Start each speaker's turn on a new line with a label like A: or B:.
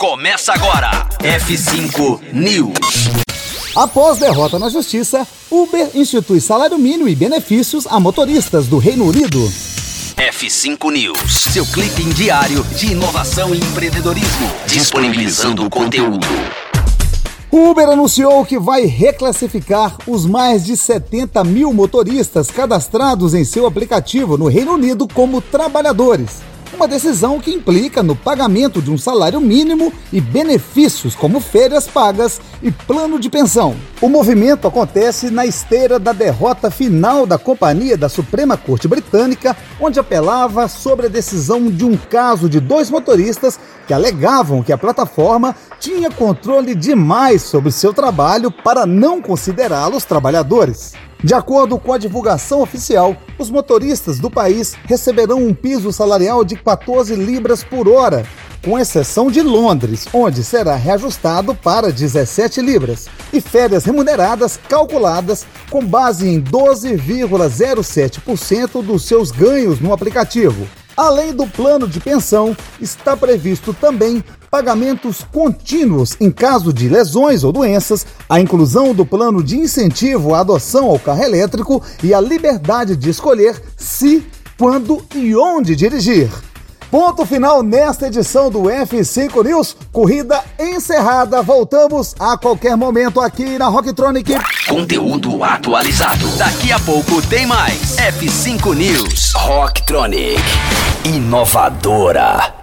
A: Começa agora. F5 News.
B: Após derrota na justiça, Uber institui salário mínimo e benefícios a motoristas do Reino Unido.
A: F5 News, seu clipe diário de inovação e empreendedorismo, disponibilizando o conteúdo.
B: Uber anunciou que vai reclassificar os mais de 70 mil motoristas cadastrados em seu aplicativo no Reino Unido como trabalhadores uma decisão que implica no pagamento de um salário mínimo e benefícios como férias pagas e plano de pensão. O movimento acontece na esteira da derrota final da companhia da Suprema Corte Britânica, onde apelava sobre a decisão de um caso de dois motoristas que alegavam que a plataforma tinha controle demais sobre seu trabalho para não considerá-los trabalhadores. De acordo com a divulgação oficial, os motoristas do país receberão um piso salarial de 14 libras por hora, com exceção de Londres, onde será reajustado para 17 libras, e férias remuneradas calculadas com base em 12,07% dos seus ganhos no aplicativo. Além do plano de pensão, está previsto também pagamentos contínuos em caso de lesões ou doenças, a inclusão do plano de incentivo à adoção ao carro elétrico e a liberdade de escolher se, quando e onde dirigir. Ponto final nesta edição do F5 News. Corrida encerrada. Voltamos a qualquer momento aqui na Rocktronic.
A: Conteúdo atualizado. Daqui a pouco tem mais. F5 News. Rocktronic. Inovadora.